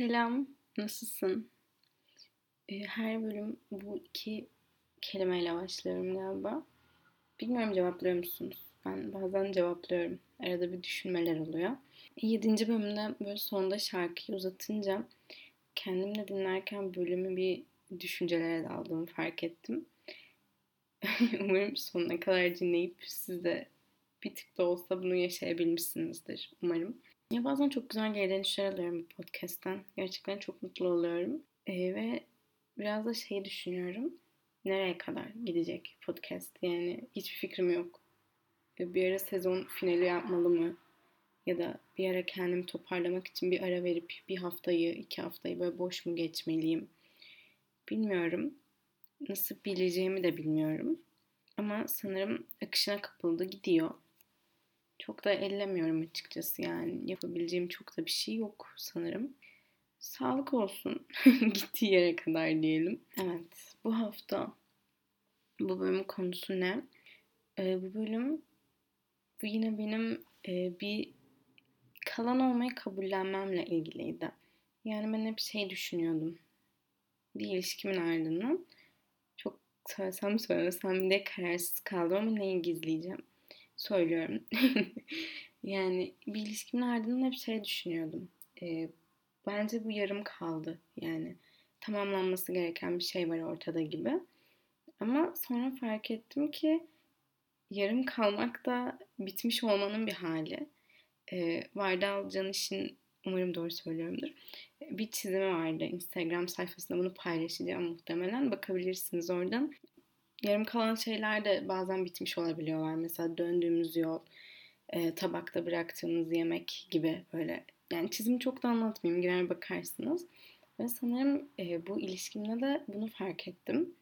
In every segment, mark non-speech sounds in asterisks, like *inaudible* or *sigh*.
Selam, nasılsın? Ee, her bölüm bu iki kelimeyle başlıyorum galiba. Bilmiyorum cevaplıyor musunuz? Ben bazen cevaplıyorum. Arada bir düşünmeler oluyor. Yedinci bölümde böyle sonunda şarkıyı uzatınca kendimle dinlerken bölümü bir düşüncelere daldığımı fark ettim. *laughs* Umarım sonuna kadar dinleyip siz de bir tık da olsa bunu yaşayabilmişsinizdir. Umarım. Ya bazen çok güzel geri dönüşler alıyorum bu podcast'ten. Gerçekten çok mutlu oluyorum. Ee, ve biraz da şeyi düşünüyorum. Nereye kadar gidecek podcast? Yani hiçbir fikrim yok. Bir ara sezon finali yapmalı mı? Ya da bir ara kendimi toparlamak için bir ara verip bir haftayı, iki haftayı böyle boş mu geçmeliyim? Bilmiyorum. Nasıl bileceğimi de bilmiyorum. Ama sanırım akışına kapıldı, gidiyor. Çok da ellemiyorum açıkçası yani. Yapabileceğim çok da bir şey yok sanırım. Sağlık olsun. *laughs* Gittiği yere kadar diyelim. Evet. Bu hafta bu bölümün konusu ne? Ee, bu bölüm bu yine benim e, bir kalan olmayı kabullenmemle ilgiliydi. Yani ben hep şey düşünüyordum. Bir ilişkimin ardından çok söylesem söylemesem de kararsız kaldım ama neyi gizleyeceğim söylüyorum. *laughs* yani bir ilişkimin ardından hep şey düşünüyordum. E, bence bu yarım kaldı. Yani tamamlanması gereken bir şey var ortada gibi. Ama sonra fark ettim ki yarım kalmak da bitmiş olmanın bir hali. E, Vardal Caniş'in umarım doğru söylüyorumdur. Bir çizimi vardı. Instagram sayfasında bunu paylaşacağım muhtemelen. Bakabilirsiniz oradan yarım kalan şeyler de bazen bitmiş olabiliyorlar. Mesela döndüğümüz yol, e, tabakta bıraktığımız yemek gibi böyle. Yani çizimi çok da anlatmayayım. Girer bakarsınız. Ve sanırım e, bu ilişkimde de bunu fark ettim.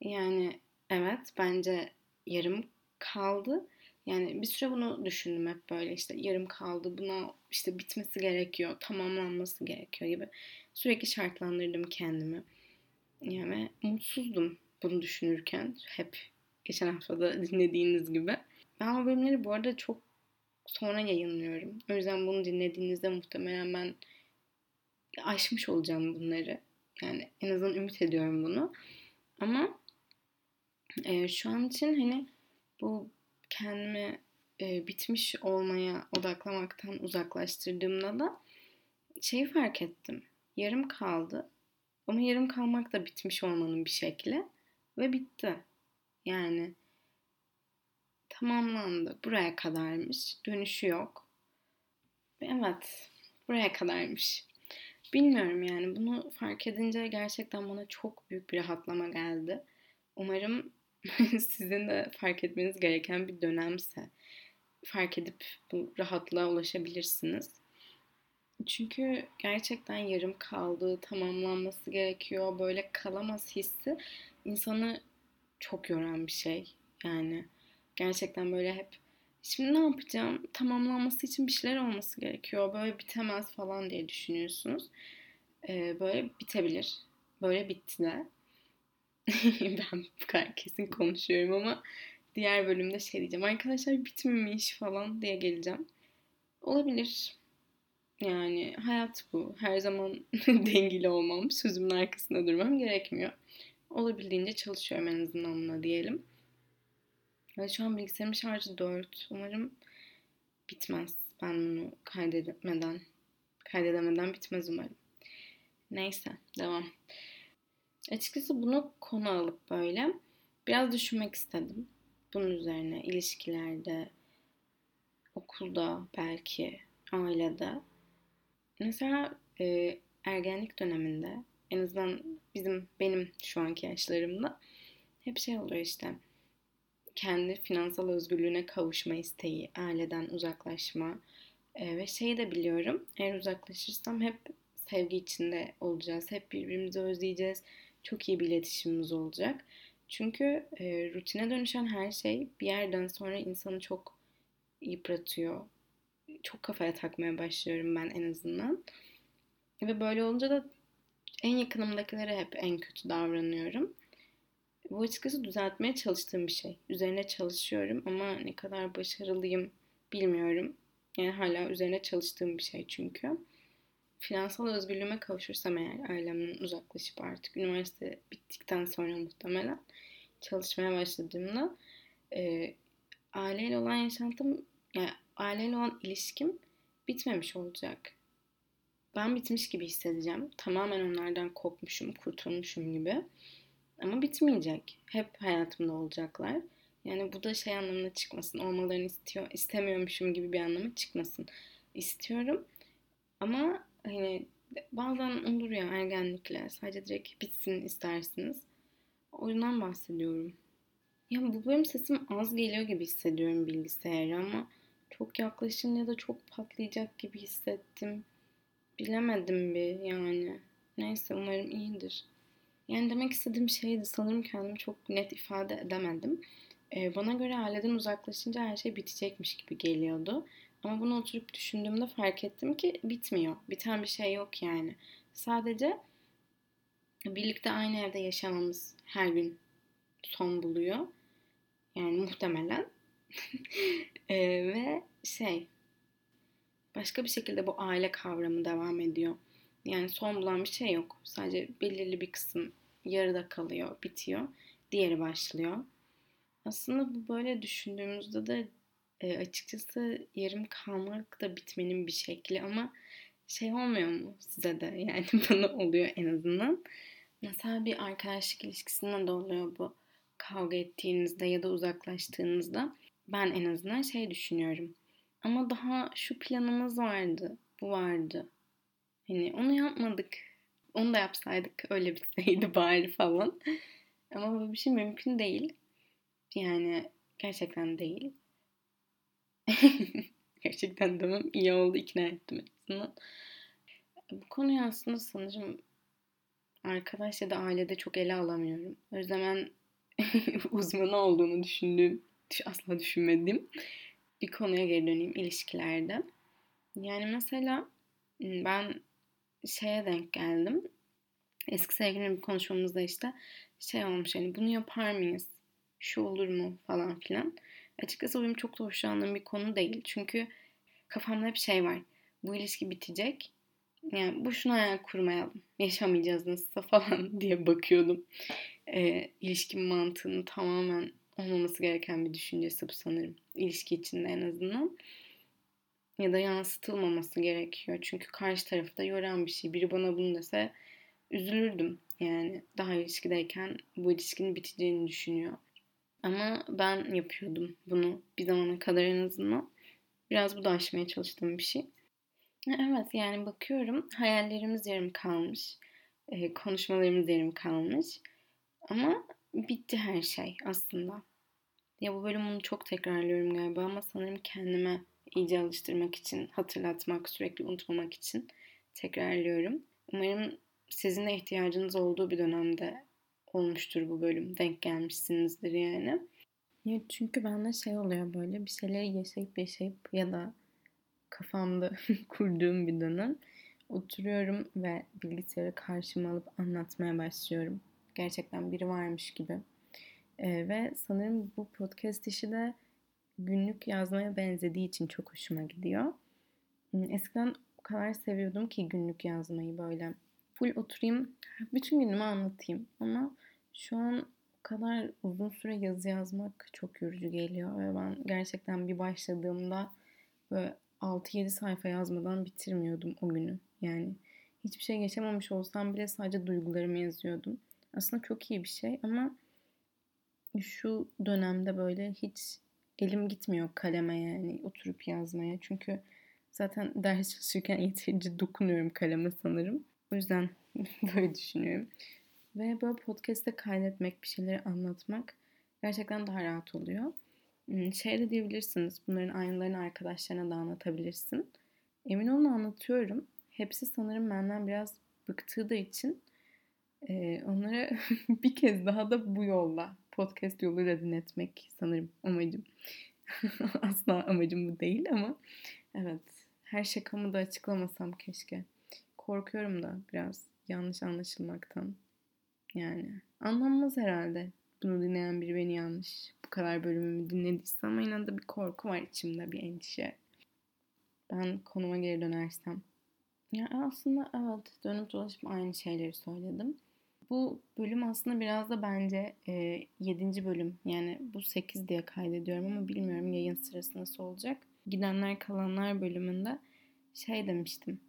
Yani evet bence yarım kaldı. Yani bir süre bunu düşündüm hep böyle işte yarım kaldı buna işte bitmesi gerekiyor, tamamlanması gerekiyor gibi. Sürekli şartlandırdım kendimi. Yani mutsuzdum bunu düşünürken hep geçen haftada dinlediğiniz gibi. Ben o bölümleri bu arada çok sonra yayınlıyorum. O yüzden bunu dinlediğinizde muhtemelen ben aşmış olacağım bunları. Yani en azından ümit ediyorum bunu. Ama e, şu an için hani bu kendimi e, bitmiş olmaya odaklamaktan uzaklaştırdığımda da şeyi fark ettim. Yarım kaldı. Ama yarım kalmak da bitmiş olmanın bir şekli. Ve bitti. Yani tamamlandı. Buraya kadarmış. Dönüşü yok. Evet. Buraya kadarmış. Bilmiyorum yani bunu fark edince gerçekten bana çok büyük bir rahatlama geldi. Umarım *laughs* sizin de fark etmeniz gereken bir dönemse fark edip bu rahatlığa ulaşabilirsiniz. Çünkü gerçekten yarım kaldı, tamamlanması gerekiyor, böyle kalamaz hissi insanı çok yoran bir şey. Yani gerçekten böyle hep şimdi ne yapacağım? Tamamlanması için bir şeyler olması gerekiyor. Böyle bitemez falan diye düşünüyorsunuz. Ee, böyle bitebilir. Böyle bitti de. *laughs* ben bu kadar kesin konuşuyorum ama diğer bölümde şey diyeceğim. Arkadaşlar bitmemiş falan diye geleceğim. Olabilir. Yani hayat bu. Her zaman *laughs* dengeli olmam, sözümün arkasında durmam gerekmiyor olabildiğince çalışıyorum en azından buna diyelim. Ve şu an bilgisayarımın şarjı 4. Umarım bitmez. Ben bunu kaydetmeden, kaydedemeden bitmez umarım. Neyse devam. Açıkçası bunu konu alıp böyle biraz düşünmek istedim. Bunun üzerine ilişkilerde, okulda belki, ailede. Mesela e, ergenlik döneminde en azından bizim benim şu anki yaşlarımda hep şey oluyor işte kendi finansal özgürlüğüne kavuşma isteği, aileden uzaklaşma e, ve şeyi de biliyorum eğer uzaklaşırsam hep sevgi içinde olacağız, hep birbirimizi özleyeceğiz, çok iyi bir iletişimimiz olacak. Çünkü e, rutine dönüşen her şey bir yerden sonra insanı çok yıpratıyor. Çok kafaya takmaya başlıyorum ben en azından. Ve böyle olunca da en yakınımdakilere hep en kötü davranıyorum. Bu açıkçası düzeltmeye çalıştığım bir şey. Üzerine çalışıyorum ama ne kadar başarılıyım bilmiyorum. Yani hala üzerine çalıştığım bir şey çünkü. finansal özgürlüğüme kavuşursam eğer ailemden uzaklaşıp artık üniversite bittikten sonra muhtemelen çalışmaya başladığımda e, aileyle olan yaşantım yani aileyle olan ilişkim bitmemiş olacak. Ben bitmiş gibi hissedeceğim. Tamamen onlardan kopmuşum, kurtulmuşum gibi. Ama bitmeyecek. Hep hayatımda olacaklar. Yani bu da şey anlamına çıkmasın. Olmalarını istiyor, istemiyormuşum gibi bir anlamı çıkmasın. İstiyorum. Ama hani bazen olur ya ergenlikle sadece direkt bitsin istersiniz. O bahsediyorum. Ya bu bölüm sesim az geliyor gibi hissediyorum bilgisayara ama çok yaklaşınca da çok patlayacak gibi hissettim. Bilemedim bir yani. Neyse umarım iyidir. Yani demek istediğim şeydi sanırım kendimi çok net ifade edemedim. Ee, bana göre aileden uzaklaşınca her şey bitecekmiş gibi geliyordu. Ama bunu oturup düşündüğümde fark ettim ki bitmiyor. Biten bir şey yok yani. Sadece birlikte aynı evde yaşamamız her gün son buluyor. Yani muhtemelen. E, ve şey başka bir şekilde bu aile kavramı devam ediyor. Yani son bulan bir şey yok. Sadece belirli bir kısım yarıda kalıyor, bitiyor. Diğeri başlıyor. Aslında bu böyle düşündüğümüzde de e, açıkçası yarım kalmak da bitmenin bir şekli ama şey olmuyor mu size de *laughs* yani bana oluyor en azından. Mesela bir arkadaşlık ilişkisinde de oluyor bu kavga ettiğinizde ya da uzaklaştığınızda ben en azından şey düşünüyorum. Ama daha şu planımız vardı, bu vardı. Hani onu yapmadık. Onu da yapsaydık öyle bitseydi *laughs* bari falan. Ama böyle bir şey mümkün değil. Yani gerçekten değil. *laughs* gerçekten tamam iyi oldu ikna ettim. Bu konuyu aslında sanırım arkadaş ya da ailede çok ele alamıyorum. O yüzden ben *laughs* uzmanı olduğunu düşündüğüm, asla düşünmedim bir konuya geri döneyim ilişkilerde. Yani mesela ben şeye denk geldim. Eski sevgilimle bir konuşmamızda işte şey olmuş hani bunu yapar mıyız? Şu olur mu falan filan. Açıkçası benim çok da hoşlandığım bir konu değil. Çünkü kafamda hep şey var. Bu ilişki bitecek. Yani boşuna hayal kurmayalım. Yaşamayacağız nasılsa falan *laughs* diye bakıyordum. E, ilişkin mantığını tamamen olmaması gereken bir düşüncesi bu sanırım. İlişki içinde en azından. Ya da yansıtılmaması gerekiyor. Çünkü karşı tarafı da yoran bir şey. Biri bana bunu dese üzülürdüm. Yani daha ilişkideyken bu ilişkinin biteceğini düşünüyor. Ama ben yapıyordum bunu bir zamana kadar en azından. Biraz bu da aşmaya çalıştığım bir şey. Evet yani bakıyorum hayallerimiz yarım kalmış. E, konuşmalarımız yarım kalmış. Ama bitti her şey aslında. Ya bu bölüm bunu çok tekrarlıyorum galiba ama sanırım kendime iyice alıştırmak için, hatırlatmak, sürekli unutmamak için tekrarlıyorum. Umarım sizin de ihtiyacınız olduğu bir dönemde olmuştur bu bölüm. Denk gelmişsinizdir yani. Ya çünkü bende şey oluyor böyle bir şeyleri yaşayıp yaşayıp ya da kafamda *laughs* kurduğum bir dönem oturuyorum ve bilgisayarı karşıma alıp anlatmaya başlıyorum. Gerçekten biri varmış gibi. Ee, ve sanırım bu podcast işi de günlük yazmaya benzediği için çok hoşuma gidiyor. Hmm, eskiden o kadar seviyordum ki günlük yazmayı böyle. Full oturayım, bütün günümü anlatayım. Ama şu an o kadar uzun süre yazı yazmak çok yorucu geliyor. Ve ben gerçekten bir başladığımda böyle 6-7 sayfa yazmadan bitirmiyordum o günü. Yani hiçbir şey geçememiş olsam bile sadece duygularımı yazıyordum. Aslında çok iyi bir şey ama şu dönemde böyle hiç elim gitmiyor kaleme yani oturup yazmaya. Çünkü zaten ders çalışırken *laughs* yeterince dokunuyorum kaleme sanırım. O yüzden *laughs* böyle düşünüyorum. Ve böyle podcast'te kaydetmek, bir şeyleri anlatmak gerçekten daha rahat oluyor. Hmm, şey de diyebilirsiniz, bunların aynılarını arkadaşlarına da anlatabilirsin. Emin olun anlatıyorum. Hepsi sanırım benden biraz bıktığı da için e, onlara *laughs* bir kez daha da bu yolla podcast yoluyla dinletmek sanırım amacım. *laughs* Asla amacım bu değil ama evet her şakamı da açıklamasam keşke. Korkuyorum da biraz yanlış anlaşılmaktan. Yani anlanmaz herhalde. Bunu dinleyen biri beni yanlış bu kadar bölümümü dinlediyse ama yine de bir korku var içimde bir endişe. Ben konuma geri dönersem Ya aslında evet dönüp dolaşıp aynı şeyleri söyledim. Bu bölüm aslında biraz da bence e, 7. bölüm. Yani bu 8 diye kaydediyorum ama bilmiyorum yayın sırası nasıl olacak. Gidenler kalanlar bölümünde şey demiştim.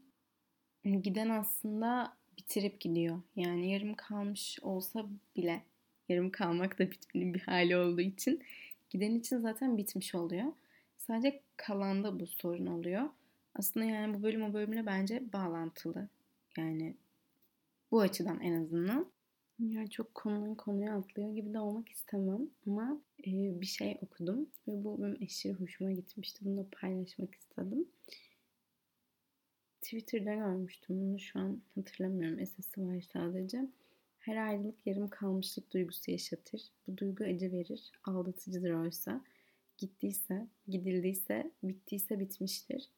Giden aslında bitirip gidiyor. Yani yarım kalmış olsa bile yarım kalmak da bitmenin bir hali olduğu için giden için zaten bitmiş oluyor. Sadece kalanda bu sorun oluyor. Aslında yani bu bölüm o bölümle bence bağlantılı. Yani bu açıdan en azından. Ya çok konudan konuya atlıyor gibi de olmak istemem ama e, bir şey okudum ve bu benim aşırı hoşuma gitmişti. Bunu da paylaşmak istedim. Twitter'da görmüştüm bunu şu an hatırlamıyorum. Esası var sadece. Her ayrılık yarım kalmışlık duygusu yaşatır. Bu duygu acı verir. Aldatıcıdır oysa. Gittiyse, gidildiyse, bittiyse bitmiştir.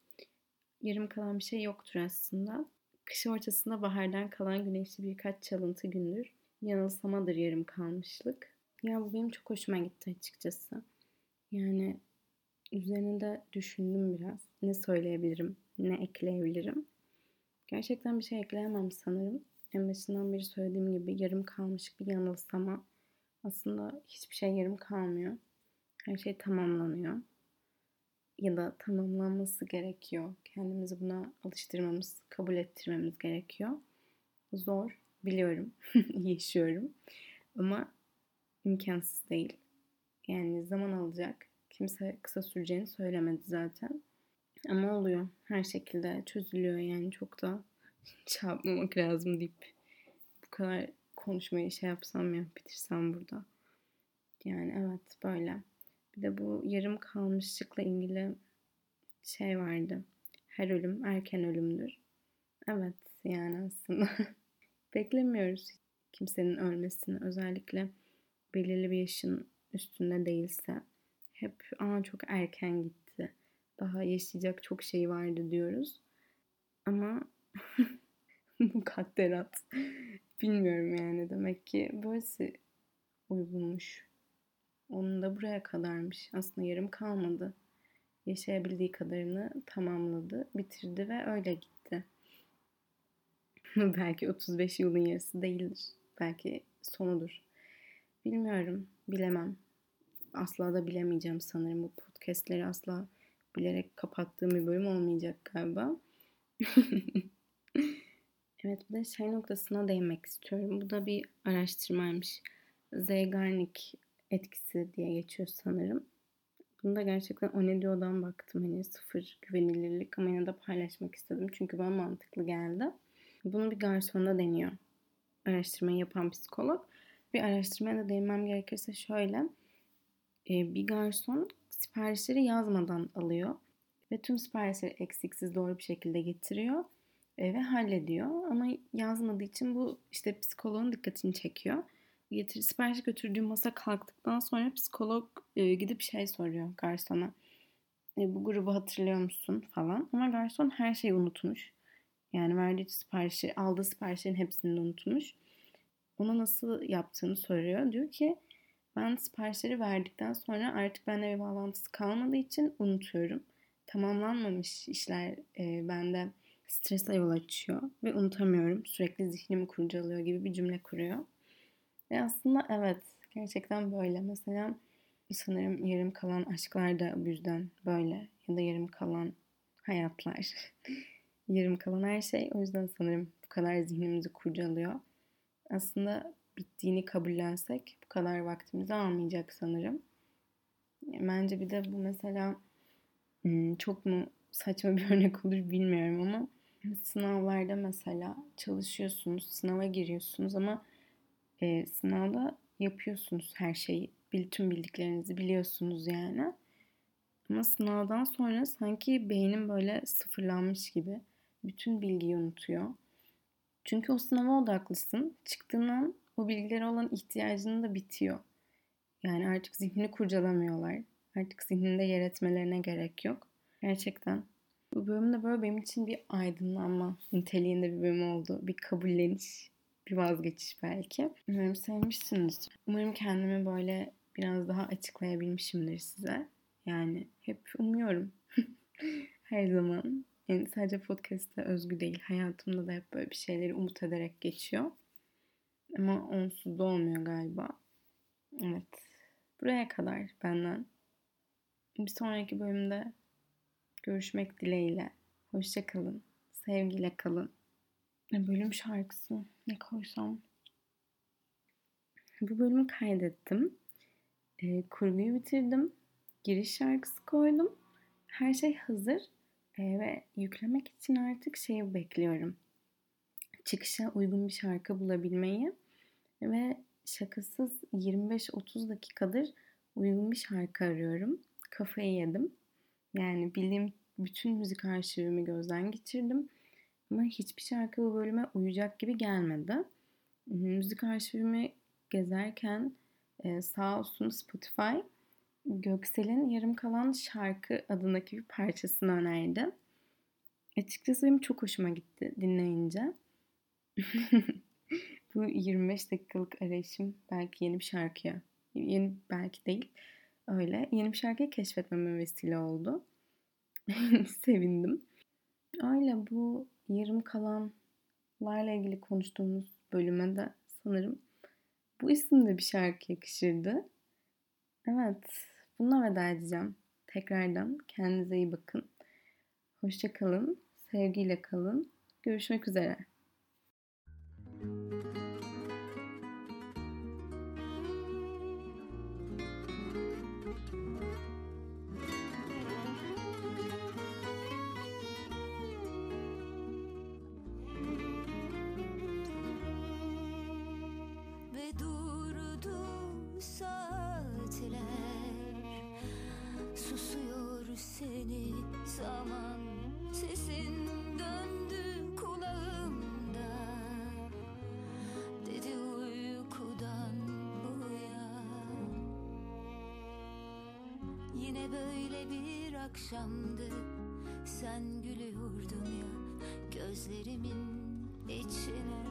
Yarım kalan bir şey yoktur aslında. Kış ortasında bahardan kalan güneşli birkaç çalıntı gündür. Yanılsamadır yarım kalmışlık. Ya bu benim çok hoşuma gitti açıkçası. Yani üzerine de düşündüm biraz. Ne söyleyebilirim, ne ekleyebilirim. Gerçekten bir şey ekleyemem sanırım. En başından beri söylediğim gibi yarım kalmış bir yanılsama. Aslında hiçbir şey yarım kalmıyor. Her şey tamamlanıyor. Ya da tamamlanması gerekiyor. Kendimizi buna alıştırmamız, kabul ettirmemiz gerekiyor. Zor, biliyorum, *laughs* yaşıyorum. Ama imkansız değil. Yani zaman alacak. Kimse kısa süreceğini söylemedi zaten. Ama oluyor. Her şekilde çözülüyor yani çok da *laughs* yapmamak lazım deyip bu kadar konuşmayı şey yapsam ya bitirsem burada. Yani evet böyle. Bir de bu yarım kalmışlıkla ilgili şey vardı. Her ölüm erken ölümdür. Evet yani aslında *laughs* beklemiyoruz kimsenin ölmesini. Özellikle belirli bir yaşın üstünde değilse. Hep aa çok erken gitti. Daha yaşayacak çok şey vardı diyoruz. Ama *laughs* mukadderat. Bilmiyorum yani demek ki böylesi uygunmuş. Onun da buraya kadarmış. Aslında yarım kalmadı. Yaşayabildiği kadarını tamamladı, bitirdi ve öyle gitti. *laughs* Belki 35 yılın yarısı değildir. Belki sonudur. Bilmiyorum, bilemem. Asla da bilemeyeceğim sanırım. Bu podcastleri asla bilerek kapattığım bir bölüm olmayacak galiba. *laughs* evet bir de şey noktasına değinmek istiyorum. Bu da bir araştırmaymış. Zeigarnik etkisi diye geçiyor sanırım. Bunu da gerçekten o ne diyordan baktım. Hani sıfır güvenilirlik ama yine de paylaşmak istedim. Çünkü bana mantıklı geldi. Bunu bir garsonda deniyor. Araştırmayı yapan psikolog. Bir araştırmaya da değinmem gerekirse şöyle. Bir garson siparişleri yazmadan alıyor. Ve tüm siparişleri eksiksiz doğru bir şekilde getiriyor ve hallediyor. Ama yazmadığı için bu işte psikoloğun dikkatini çekiyor getir sipariş götürdüğü masa kalktıktan sonra psikolog e, gidip şey soruyor garsona. E, bu grubu hatırlıyor musun falan. Ama garson her şeyi unutmuş. Yani verdiği siparişi, aldığı siparişlerin hepsini unutmuş. Ona nasıl yaptığını soruyor. Diyor ki ben siparişleri verdikten sonra artık benimle bir bağlantısı kalmadığı için unutuyorum. Tamamlanmamış işler e, bende strese yol açıyor ve unutamıyorum. Sürekli zihnimi kurcalıyor gibi bir cümle kuruyor. Ve aslında evet gerçekten böyle. Mesela sanırım yarım kalan aşklar da bu yüzden böyle. Ya da yarım kalan hayatlar. *laughs* yarım kalan her şey o yüzden sanırım bu kadar zihnimizi kurcalıyor. Aslında bittiğini kabullensek bu kadar vaktimizi almayacak sanırım. Bence bir de bu mesela hmm, çok mu saçma bir *laughs* örnek olur bilmiyorum ama sınavlarda mesela çalışıyorsunuz, sınava giriyorsunuz ama e, sınavda yapıyorsunuz her şeyi. Tüm bildiklerinizi biliyorsunuz yani. Ama sınavdan sonra sanki beynim böyle sıfırlanmış gibi. Bütün bilgiyi unutuyor. Çünkü o sınava odaklısın. Çıktığından o bilgilere olan ihtiyacın da bitiyor. Yani artık zihnini kurcalamıyorlar. Artık zihninde yer etmelerine gerek yok. Gerçekten. Bu bölümde böyle benim için bir aydınlanma niteliğinde bir bölüm oldu. Bir kabulleniş bir vazgeçiş belki. Umarım sevmişsiniz. Umarım kendimi böyle biraz daha açıklayabilmişimdir size. Yani hep umuyorum. *laughs* Her zaman. Yani sadece podcast'te özgü değil. Hayatımda da hep böyle bir şeyleri umut ederek geçiyor. Ama onsuz da olmuyor galiba. Evet. Buraya kadar benden. Bir sonraki bölümde görüşmek dileğiyle. Hoşça kalın. Sevgiyle kalın. Bölüm şarkısı ne koysam? Bu bölümü kaydettim. E, kurguyu bitirdim. Giriş şarkısı koydum. Her şey hazır. E, ve yüklemek için artık şeyi bekliyorum. Çıkışa uygun bir şarkı bulabilmeyi. Ve şakasız 25-30 dakikadır uygun bir şarkı arıyorum. Kafayı yedim. Yani bildiğim bütün müzik arşivimi gözden geçirdim. Ama hiçbir şarkı bu bölüme uyacak gibi gelmedi. Müzik arşivimi gezerken e, sağ olsun Spotify Göksel'in Yarım Kalan Şarkı adındaki bir parçasını önerdi. Açıkçası benim çok hoşuma gitti dinleyince. *laughs* Bu 25 dakikalık arayışım belki yeni bir şarkıya, yeni belki değil, öyle yeni bir şarkıyı keşfetmeme vesile oldu. *laughs* Sevindim. Öyle bu yarım kalanlarla ilgili konuştuğumuz bölüme de sanırım bu isimde bir şarkı yakışırdı. Evet, bununla veda edeceğim. Tekrardan kendinize iyi bakın. Hoşça kalın, sevgiyle kalın. Görüşmek üzere. Akşamdı. Sen gülüyordun ya gözlerimin içine.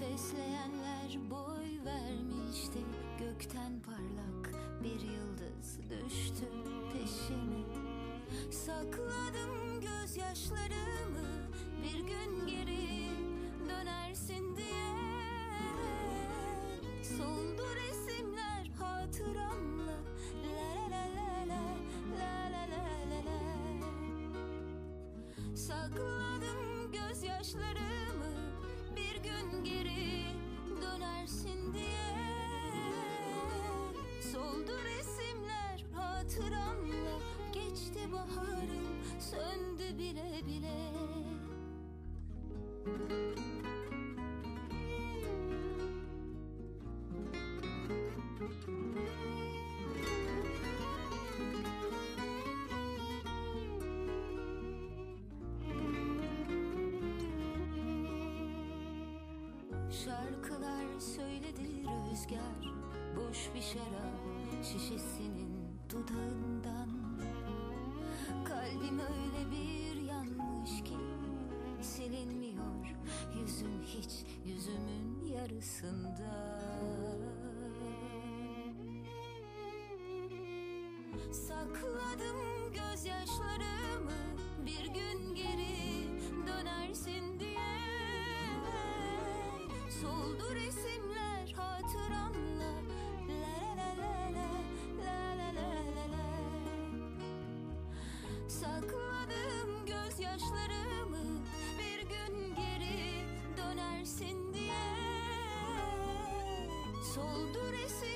Fesleyenler boy vermişti. Gökten parlak bir yıldız düştü peşime Sakladım gözyaşlarımı. Bir gün geri dönersin diye. Soldu resimler hatıramla. La la la la la la la Sakladım gözyaşlarımı. Bir gün geri dönersin diye. Soldu resimler hatıramla baharım söndü bile bile Şarkılar söyledi rüzgar Boş bir şarap şişesinin yüzümün yarısında Sakladım gözyaşlarımı bir gün geri dönersin diye. Soldu resimler hatıramla Sol duresi